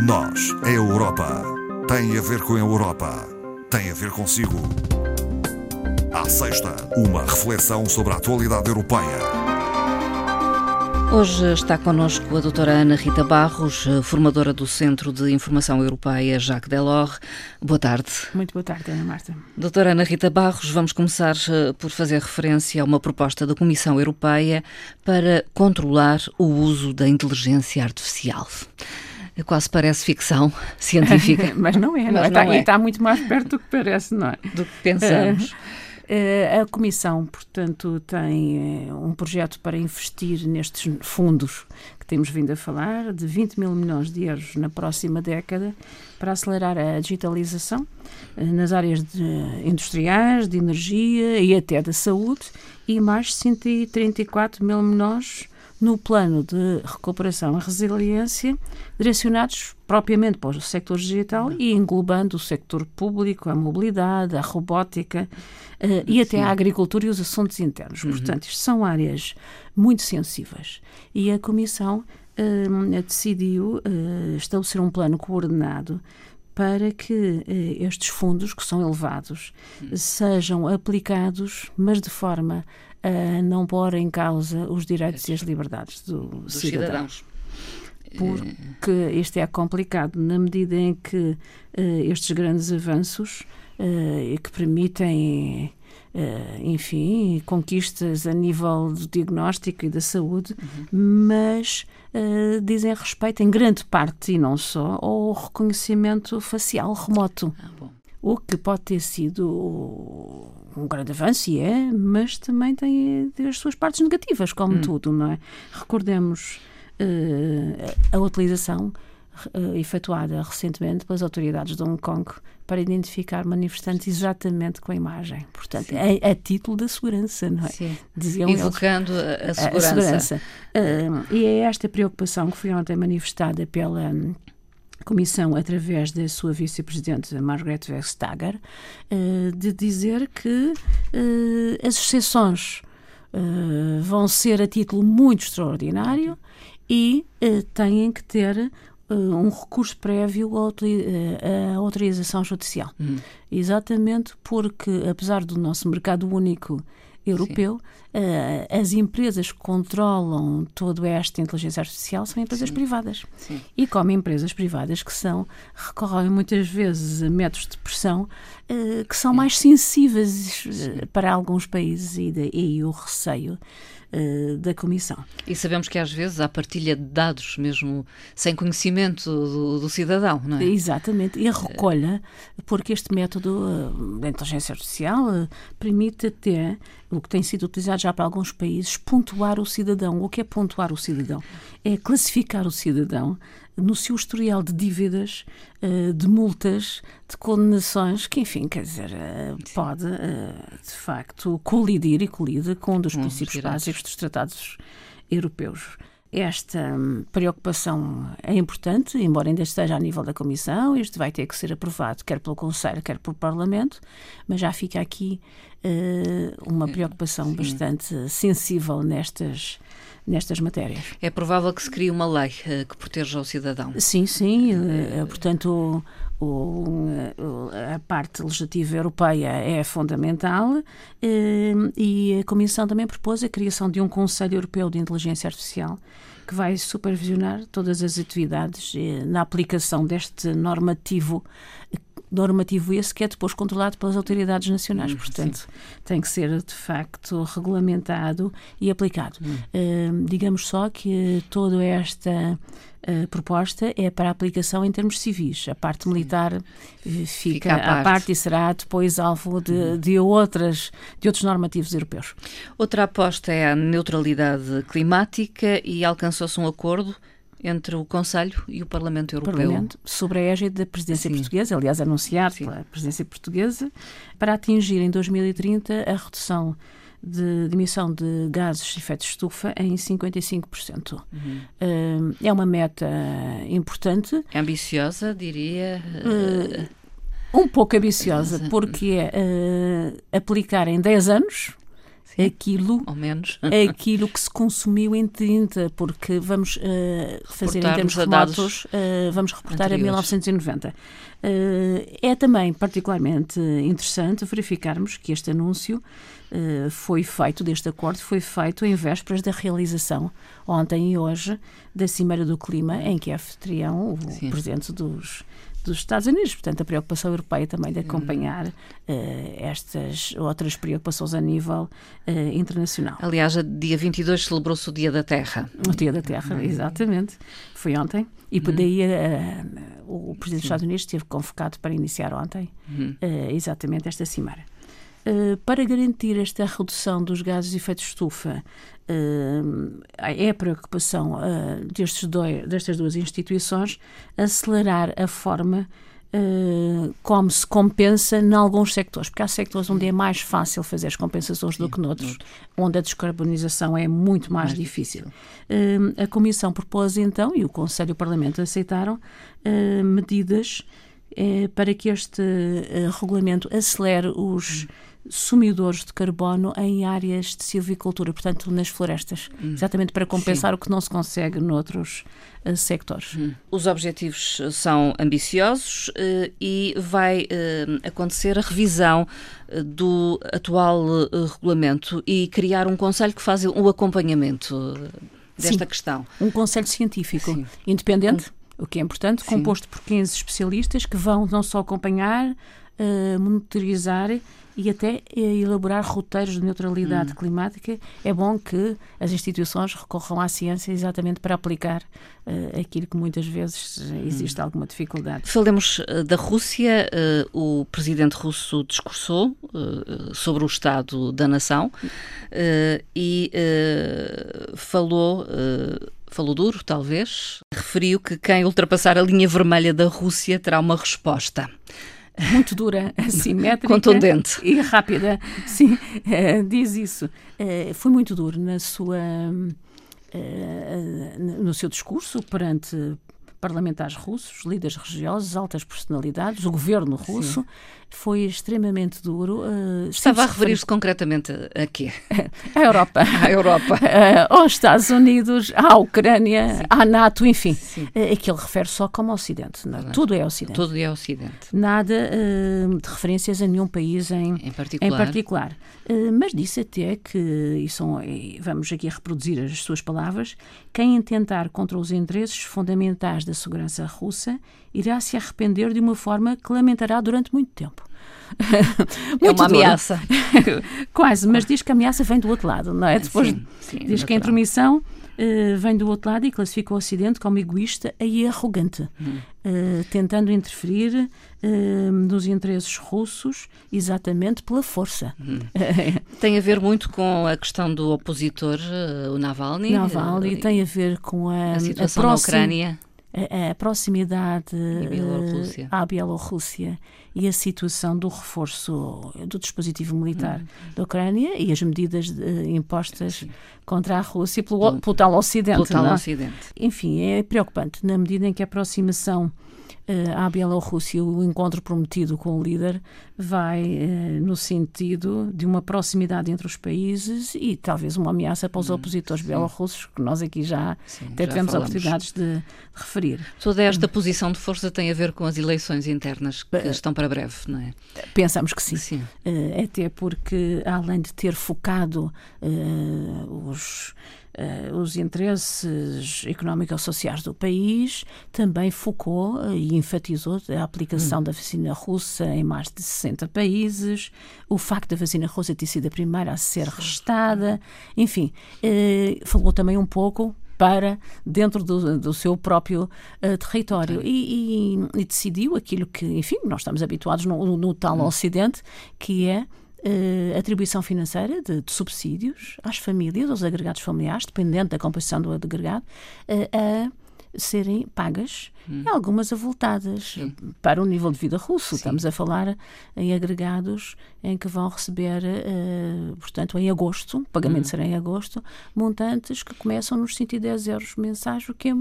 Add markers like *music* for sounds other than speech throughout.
Nós, a Europa, tem a ver com a Europa, tem a ver consigo. À sexta, uma reflexão sobre a atualidade europeia. Hoje está connosco a doutora Ana Rita Barros, formadora do Centro de Informação Europeia Jacques Delors. Boa tarde. Muito boa tarde, Ana Marta. Doutora Ana Rita Barros, vamos começar eh, por fazer referência a uma proposta da Comissão Europeia para controlar o uso da inteligência artificial. Quase parece ficção *laughs* científica. *laughs* Mas não é, não, Mas é? não está, é. está muito mais perto do que parece, não é? Do que pensamos. Uh, *laughs* a Comissão, portanto, tem uh, um projeto para investir nestes fundos que temos vindo a falar, de 20 mil milhões de euros na próxima década, para acelerar a digitalização uh, nas áreas de, industriais, de energia e até da saúde, e mais 134 mil milhões no plano de recuperação e resiliência, direcionados propriamente para o sector digital e englobando o sector público, a mobilidade, a robótica uh, e até a agricultura e os assuntos internos. Uhum. Portanto, isto são áreas muito sensíveis. E a Comissão uh, decidiu uh, estabelecer um plano coordenado para que estes fundos, que são elevados, uhum. sejam aplicados, mas de forma a não pôr em causa os direitos e as liberdades do dos cidadãos. Porque isto é complicado na medida em que uh, estes grandes avanços uh, que permitem Uh, enfim, conquistas a nível do diagnóstico e da saúde, uhum. mas uh, dizem respeito, em grande parte e não só, ao reconhecimento facial remoto. Ah, o que pode ter sido um grande avanço, e é, mas também tem, tem as suas partes negativas, como hum. tudo, não é? Recordemos uh, a utilização uh, efetuada recentemente pelas autoridades de Hong Kong para identificar manifestantes exatamente com a imagem. Portanto, a, a, título da segurança, não é? Sim. Diziam Invocando eles, a segurança. A, a segurança. Uh, e é esta preocupação que foi ontem manifestada pela Comissão, através da sua vice-presidente Margaret Vestager, eh, de dizer que eh, as exceções eh, vão ser a título muito extraordinário e têm que ter um recurso prévio à autorização judicial. Hum. Exatamente porque, apesar do nosso mercado único europeu, uh, as empresas que controlam toda esta inteligência artificial são empresas Sim. privadas. Sim. E como empresas privadas que são, recorrem muitas vezes a métodos de pressão que são mais sensíveis para alguns países e daí o receio da Comissão. E sabemos que às vezes há partilha de dados mesmo sem conhecimento do, do cidadão, não é? Exatamente. E a recolha, porque este método uh, da inteligência artificial uh, permite até, o que tem sido utilizado já para alguns países, pontuar o cidadão. O que é pontuar o cidadão? É classificar o cidadão no seu historial de dívidas, eh, de multas, de condenações, que, enfim, quer dizer, eh, pode, eh, de facto, colidir e colide com um dos hum, princípios básicos dos tratados europeus. Esta hum, preocupação é importante, embora ainda esteja a nível da Comissão, isto vai ter que ser aprovado quer pelo Conselho, quer pelo Parlamento, mas já fica aqui uh, uma preocupação Sim. bastante sensível nestas nestas matérias. É provável que se crie uma lei uh, que proteja o cidadão. Sim, sim. Uh, portanto, o, a parte legislativa europeia é fundamental e a Comissão também propôs a criação de um Conselho Europeu de Inteligência Artificial que vai supervisionar todas as atividades na aplicação deste normativo normativo esse que é depois controlado pelas autoridades nacionais. Hum, Portanto, sim. tem que ser de facto regulamentado e aplicado. Uh, digamos só que toda esta uh, proposta é para aplicação em termos civis. A parte militar uh, fica, fica à, parte. à, parte. e será depois alvo de, hum. de, outras, de outros normativos europeus. Outra aposta é a neutralidade climática e alcançou-se um acordo entre o Conselho e o Parlamento Europeu. Parlamento, sobre a égide da presidência Sim. portuguesa, aliás, anunciado Sim. pela presidência portuguesa, para atingir em 2030 a redução de, de emissão de gases de efeito de estufa em 55%. Uhum. Uh, é uma meta importante. Ambiciosa, diria. Uh, um pouco ambiciosa, porque é uh, aplicar em 10 anos. Aquilo, Ou menos. aquilo que se consumiu em 30, porque vamos uh, fazer em termos remotos, uh, vamos reportar anteriores. a 1990. Uh, é também particularmente interessante verificarmos que este anúncio uh, foi feito, deste acordo, foi feito em vésperas da realização, ontem e hoje, da Cimeira do Clima, em que é anfitrião o Sim. presidente dos dos Estados Unidos. Portanto, a preocupação europeia também de acompanhar uh, estas outras preocupações a nível uh, internacional. Aliás, dia 22 celebrou-se o Dia da Terra. O Dia da Terra, uhum. exatamente. Foi ontem. E por uhum. daí uh, o Presidente dos Estados Unidos esteve convocado para iniciar ontem uhum. exatamente esta cimeira. Uh, para garantir esta redução dos gases de efeito estufa, uh, é a preocupação uh, destes dois, destas duas instituições acelerar a forma como se compensa em alguns sectores, porque há sectores onde é mais fácil fazer as compensações Sim, do que noutros, onde a descarbonização é muito mais, mais difícil. difícil. a Comissão propôs então, e o Conselho e o Parlamento aceitaram, medidas para que este regulamento acelere os. Hum sumidores de carbono em áreas de silvicultura, portanto nas florestas, hum. exatamente para compensar Sim. o que não se consegue noutros uh, sectores. Hum. Os objetivos são ambiciosos uh, e vai uh, acontecer a revisão do atual regulamento e criar um conselho que faz o acompanhamento desta Sim. questão. Um conselho científico Sim. independente, um... o que é importante, composto por 15 especialistas que vão não só acompanhar, monitorizar e até elaborar roteiros de neutralidade hum. climática. É bom que as instituições recorram à ciência exatamente para aplicar uh, aquilo que muitas vezes existe hum. alguma dificuldade. Falemos uh, da Rússia. Uh, o presidente russo discursou sobre o estado da nação e falou falou duro, talvez, referiu que quem ultrapassar a linha vermelha da Rússia terá uma resposta muito dura, *laughs* assimétrica contundente e rápida. Sim, uh, diz isso. Uh, foi muito duro na sua, uh, no seu discurso perante parlamentares russos, líderes religiosos, altas personalidades, o governo russo. Foi extremamente duro. Uh, Estava a referir-se concretamente a quê? *laughs* À Europa. *laughs* À Europa. Uh, aos Estados Unidos, à Ucrânia, Sim. à NATO, enfim. Uh, aqui ele refere só como Ocidente. Não, é? tudo é Ocidente. Tudo é Ocidente. Nada uh, de referências a nenhum país em, em particular. Em particular. mas disse até que, e são, vamos aqui reproduzir as suas palavras, quem intentar contra os interesses fundamentais da segurança russa irá se arrepender de uma forma que lamentará durante muito tempo. *laughs* é uma ameaça. *laughs* Quase, mas diz que a ameaça vem do outro lado, não é? Depois sim, sim, diz natural. que a intromissão uh, vem do outro lado e classifica o Ocidente como egoísta e arrogante, hum. uh, tentando interferir uh, nos interesses russos exatamente pela força. Hum. *laughs* tem a ver muito com a questão do opositor, o Navalny. Navalny tem a ver com a, a situação a próxima, na Ucrânia a, a proximidade Bielorrússia. à Bielorrússia e a situação do reforço do dispositivo militar hum. da Ucrânia e as medidas uh, impostas Sim. contra a Rússia pelo, pelo tal Ocidente. Pelo tal Ocidente. Enfim, é preocupante na medida em que a aproximação à Bielorrússia, o encontro prometido com o líder, vai uh, no sentido de uma proximidade entre os países e talvez uma ameaça para os hum, opositores sim. bielorrussos, que nós aqui já sim, até já tivemos falamos. oportunidades de, de, referir. Toda esta hum. posição de força tem a ver com as eleições internas que uh, estão para breve, não é? Pensamos que sim. sim. até porque, além de ter focado os uh, os interesses económico-sociais do país, também focou uh, e enfatizou a aplicação hum. da vacina russa em mais de 60 países, o facto da vacina russa ter sido a primeira a ser restada, enfim, uh, falou também um pouco para dentro do, do seu próprio uh, território. E, e, e, decidiu aquilo que, enfim, nós estamos habituados no, no tal hum. Ocidente, que é uh, atribuição financeira de, de, subsídios às famílias, aos agregados familiares, dependente da composição do agregado, uh, a serem pagas hum. algumas avultadas Sim. para o nível de vida russo. Sim. Estamos a falar em agregados em que vão receber, uh, portanto, em agosto, o pagamento hum. será em agosto, montantes que começam nos 110 euros mensais, o que é.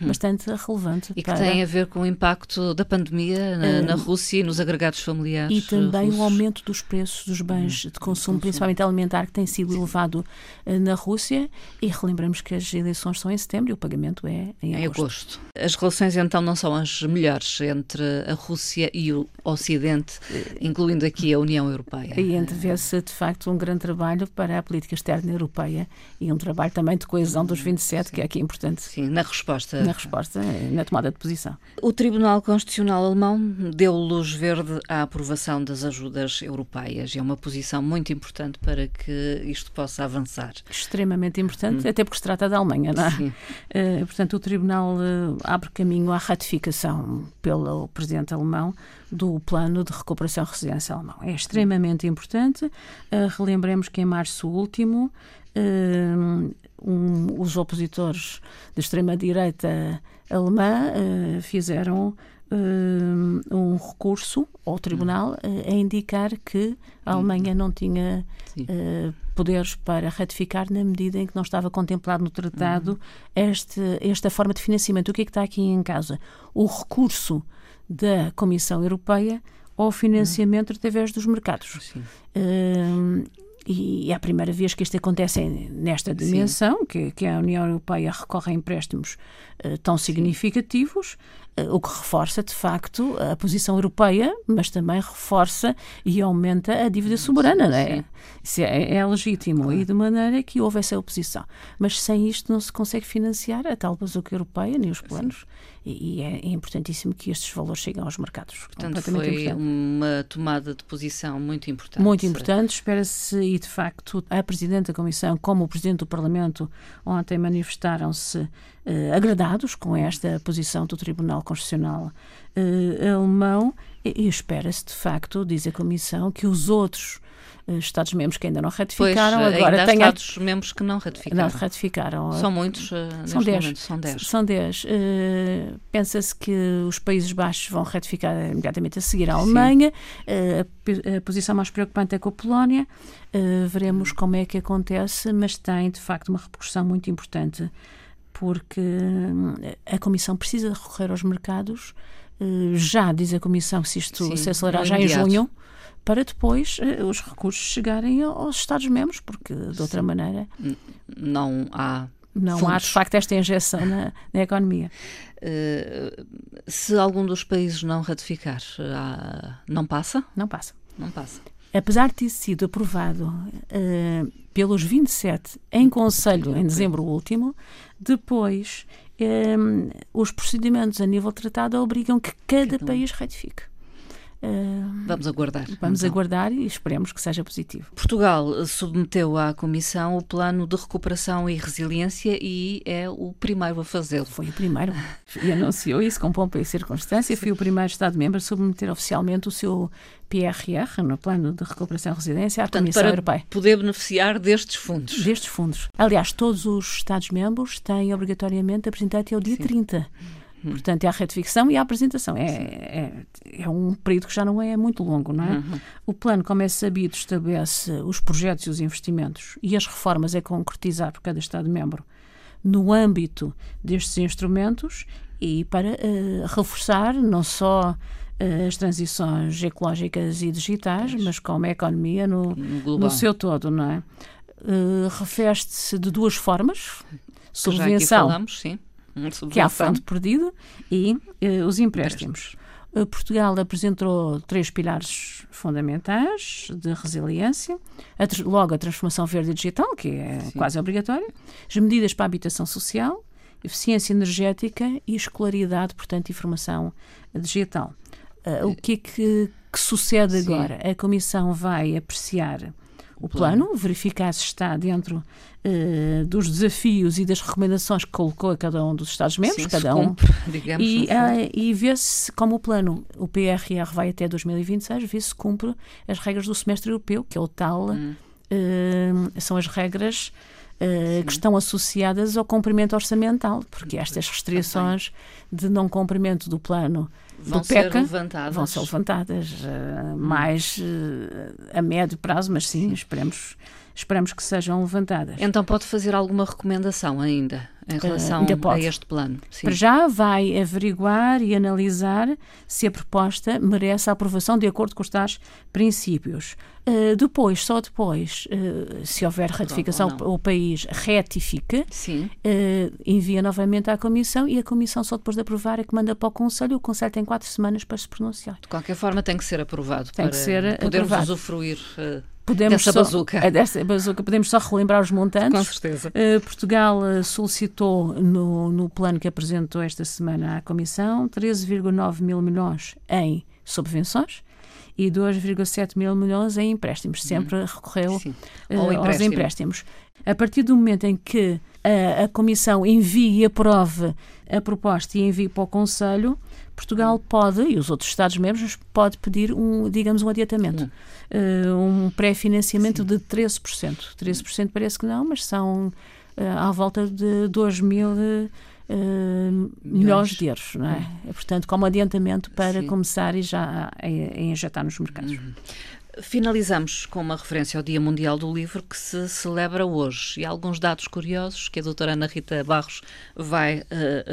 Bastante relevante. E que para... tem a ver com o impacto da pandemia na, uh, na Rússia e nos agregados familiares. E também russos. o aumento dos preços dos bens hum, de consumo, principalmente alimentar, que tem sido elevado uh, na Rússia. E relembramos que as eleições são em setembro e o pagamento é em agosto. Em agosto. As relações então não são as melhores entre a Rússia e o Ocidente, incluindo aqui a União Europeia. E entrevê-se de facto um grande trabalho para a política externa europeia e um trabalho também de coesão dos 27, Sim. que é aqui importante. Sim, na resposta na resposta, na tomada de posição. O Tribunal Constitucional Alemão deu luz verde à aprovação das ajudas europeias e é uma posição muito importante para que isto possa avançar. Extremamente importante, hum. até porque se trata da Alemanha, não é? Sim. Uh, portanto, o Tribunal uh, abre caminho à ratificação pelo Presidente alemão do plano de recuperação residencial alemão. É extremamente importante. Uh, relembremos que em março último um, os opositores da extrema-direita alemã uh, fizeram uh, um recurso ao tribunal uh, a indicar que a Alemanha não tinha poderes para ratificar na medida em que não estava contemplado no tratado uhum. este, esta forma de financiamento. O que é que está aqui em causa? O recurso da Comissão Europeia ao financiamento através dos mercados. Uh, e é a primeira vez que isto acontece nesta dimensão, que, que, a União Europeia recorre a empréstimos uh, tão significativos, uh, o que reforça, de facto, a posição europeia, mas também reforça e aumenta a dívida soberana. Não é? Isso é, é legítimo, claro. e de maneira que houve essa oposição. Mas sem isto não se consegue financiar a tal bazuca europeia, nem os planos. Sim e é, é, importantíssimo que estes valores cheguem aos mercados. Portanto, foi importante. uma tomada de posição muito importante. Muito importante. Espera-se, e de facto, a Presidente da Comissão, como o Presidente do Parlamento, ontem manifestaram-se eh, agradados com esta posição do Tribunal Constitucional eh, alemão e, e espera-se, de facto, diz a Comissão, que os outros eh, Estados-membros que ainda não ratificaram. Pois, agora tem Estados-membros que não ratificaram. Não ratificaram. São muitos, uh, são 10. São 10. São 10. Uh, Pensa-se que os Países Baixos vão ratificar imediatamente a seguir a Alemanha. Uh, a, a, posição mais preocupante é com a Polónia. veremos como é que acontece, mas tem de facto uma repercussão muito importante porque a Comissão precisa recorrer aos mercados. Já diz a Comissão, se isto Sim, se acelerar já em junho, para depois uh, os recursos chegarem aos Estados-membros, porque de outra Sim. maneira. Não há. Não fundos. há, de facto, esta injeção na, na economia. Uh, se algum dos países não ratificar, uh, não passa? Não passa. Não passa. Apesar de ter sido aprovado pelos 27 em Conselho em dezembro último, depois os procedimentos a nível tratado obrigam que cada, um. país ratifique. Uh, vamos aguardar. Vamos então. aguardar e esperemos que seja positivo. Portugal submeteu à Comissão o plano de recuperação e resiliência e é o primeiro a fazê-lo. Foi o primeiro. E anunciou isso com pompa e circunstância. Foi o primeiro Estado-membro a submeter oficialmente o seu PRR, no Plano de Recuperação e Resiliência, à Portanto, Comissão para Europeia. poder beneficiar destes fundos. Destes fundos. Aliás, todos os Estados-membros têm obrigatoriamente apresentar até o dia Sim. 30 Uhum. Portanto, é a retificação e a apresentação. É, é, é, um período que já não é muito longo, não é? Uhum. O plano, como é sabido, estabelece os projetos e os investimentos e as reformas é concretizar por cada Estado-membro no âmbito destes instrumentos e para uh, reforçar não só uh, as transições ecológicas e digitais, mas como a economia no, no, no seu todo, não é? Uh, Refere-se de duas formas. Subvenção. Já aqui falamos, sim que é a fundo perdido, e uh, os empréstimos. Uh, Portugal apresentou três pilares fundamentais de resiliência, a, logo a transformação verde e digital, que é Sim. quase obrigatória, as medidas para a habitação social, eficiência energética e escolaridade, portanto, informação digital. Uh, o que é que, que sucede Sim. agora? A Comissão vai apreciar o plano, verificar se está dentro uh, dos desafios e das recomendações que colocou a cada um dos Estados-membros, cada um, cumpre, *laughs* digamos, e, uh, e vê-se como o plano, o PRR vai até 2026, vê se cumpre as regras do semestre europeu, que é o tal, hum. uh, são as regras uh, que estão associadas ao cumprimento orçamental, porque estas restrições de não cumprimento do plano vão do PECA ser levantadas. vão ser levantadas uh, mais uh, a médio prazo, mas sim, sim. esperemos esperamos que sejam levantadas. Então pode fazer alguma recomendação ainda em relação uh, a este plano? Sim. Para já vai averiguar e analisar se a proposta merece a aprovação de acordo com os tais princípios. Uh, depois, só depois, uh, se houver ratificação, o país retifica, envia novamente à Comissão e a Comissão, só depois de aprovar, é que manda para o Conselho. O Conselho tem quatro semanas para se pronunciar. De qualquer forma, tem que ser aprovado tem para que ser podermos aprovado. usufruir podemos dessa só, bazuca. É dessa bazuca. Podemos só relembrar os montantes. Com certeza. Uh, Portugal uh, solicitou no, no plano que apresentou esta semana à Comissão 13,9 mil milhões em subvenções e 2,7 mil milhões em empréstimos. Sempre hum. recorreu uh, aos empréstimos. A partir do momento em que a, a Comissão envie e aprove a proposta e envie para o Conselho, Portugal pode, e os outros Estados-membros, pode pedir, um, digamos, um adiantamento. Uh, um pré-financiamento de 13%. 13% parece que não, mas são uh, à volta de 2 mil uh, milhões de euros, não é? Hum. Portanto, como adiantamento para Sim. começar e já a, a injetar nos mercados. Uhum. Finalizamos com uma referência ao Dia Mundial do Livro que se celebra hoje e alguns dados curiosos que a doutora Ana Rita Barros vai uh,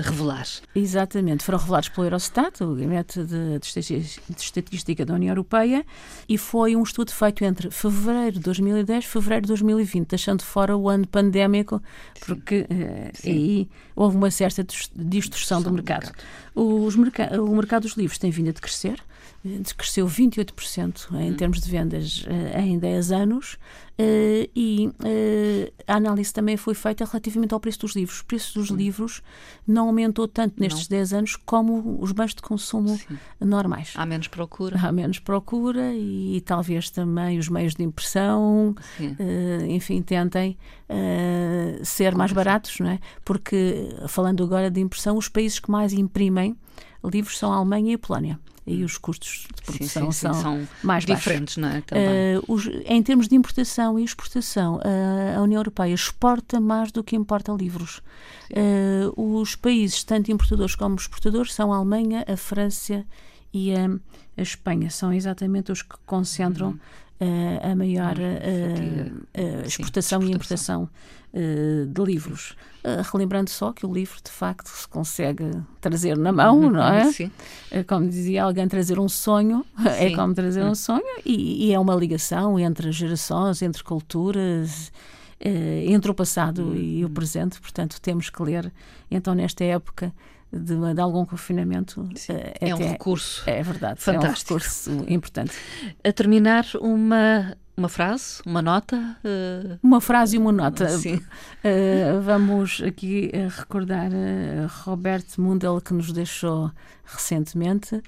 revelar. Exatamente, foram revelados pelo Eurostat, o Gabinete de, de Estatística da União Europeia, e foi um estudo feito entre fevereiro de 2010 e fevereiro de 2020, deixando fora o ano pandémico, porque uh, aí houve uma certa distorção do mercado. Do mercado. Os o mercado dos livros tem vindo a crescer cresceu 28% em hum. termos de vendas em 10 anos uh, e uh, a análise também foi feita relativamente ao preço dos livros. O preço dos hum. livros não aumentou tanto nestes não. 10 anos como os bens de consumo Sim. normais. Há menos procura. Há menos procura e, e talvez também os meios de impressão, enfim, tentem ser mais baratos, não é? Porque, falando agora de impressão, os países que mais imprimem livros são a Alemanha e a Polónia e os custos de produção sim, sim, sim, são, mais diferentes, baixos. não é? Também. Uh, os, em termos de importação e exportação, uh, a União Europeia exporta mais do que importa livros. Uh, os países, tanto importadores como exportadores, são a Alemanha, a França e a, a Espanha. São exatamente os que concentram uhum. a maior exportação e importação de livros. Relembrando só que o livro, de facto, se consegue trazer na mão, uhum, não é? Sim. Como dizia alguém, trazer um sonho *laughs* é como trazer um sonho e, e, é uma ligação entre gerações, entre culturas, entre o passado e o presente. Portanto, temos que ler, então, nesta época. De, de, algum confinamento. é um recurso. É verdade. Fantástico. É um recurso importante. A terminar, uma uma frase, uma nota? Uh... Uma frase e uma nota. Sim. Uh, vamos aqui recordar Robert Mundell, que nos deixou recentemente.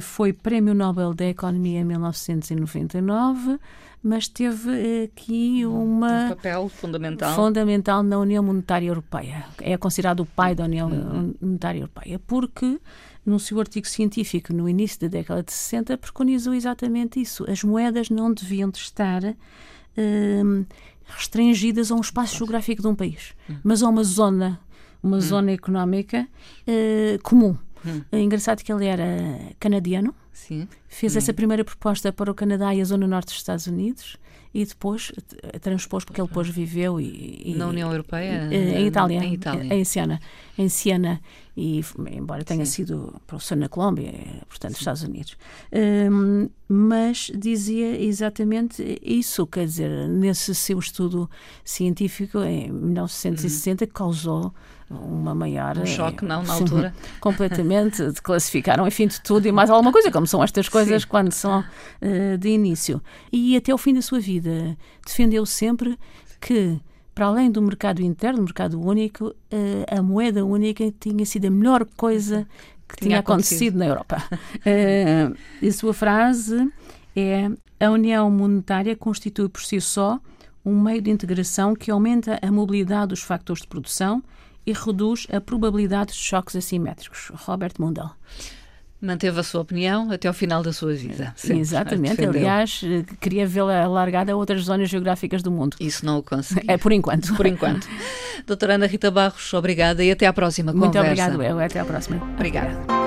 Foi Prémio Nobel da Economia em 1999, mas teve aqui uma. Um papel fundamental. Fundamental na União Monetária Europeia. É considerado o pai da União uhum. Monetária Europeia, porque num seu artigo científico no início da década de 60, preconizou exatamente isso. As moedas não deviam de estar hum, restringidas a um espaço geográfico de um país, hum. mas a uma zona, uma hum. zona económica uh, comum. Hum. É engraçado que ele era canadiano, Sim. fez hum. essa primeira proposta para o Canadá e a zona norte dos Estados Unidos e depois transpôs porque ele depois viveu e, e na União Europeia em Itália, em, Itália. em Siena, em Siena e embora tenha Sim. sido professor na Colômbia, portanto, Sim. Estados Unidos, um, mas dizia exatamente isso, quer dizer, nesse seu estudo científico em 1960 uhum. causou uma maior um choque não na altura *laughs* completamente classificaram enfim de tudo e mais alguma coisa como são estas coisas Sim. quando são uh, de início e até o fim da sua vida defendeu sempre que para além do mercado interno, do mercado único, eh, a moeda única tinha sido a melhor coisa que tinha, tinha acontecido. acontecido na Europa. Eh, a sua frase é: a União Monetária constitui por si só um meio de integração que aumenta a mobilidade dos factores de produção e reduz a probabilidade de choques assimétricos. Robert Mundell. Manteve a sua opinião até ao final da sua vida. Sim, exatamente. Aliás, eh, queria vê-la alargada a outras zonas geográficas do mundo. Isso não o consegui. É por enquanto. Por enquanto. *laughs* Doutora Ana Rita Barros, obrigada e até à próxima Muito conversa. Muito obrigada, eu. Até à próxima. Obrigada.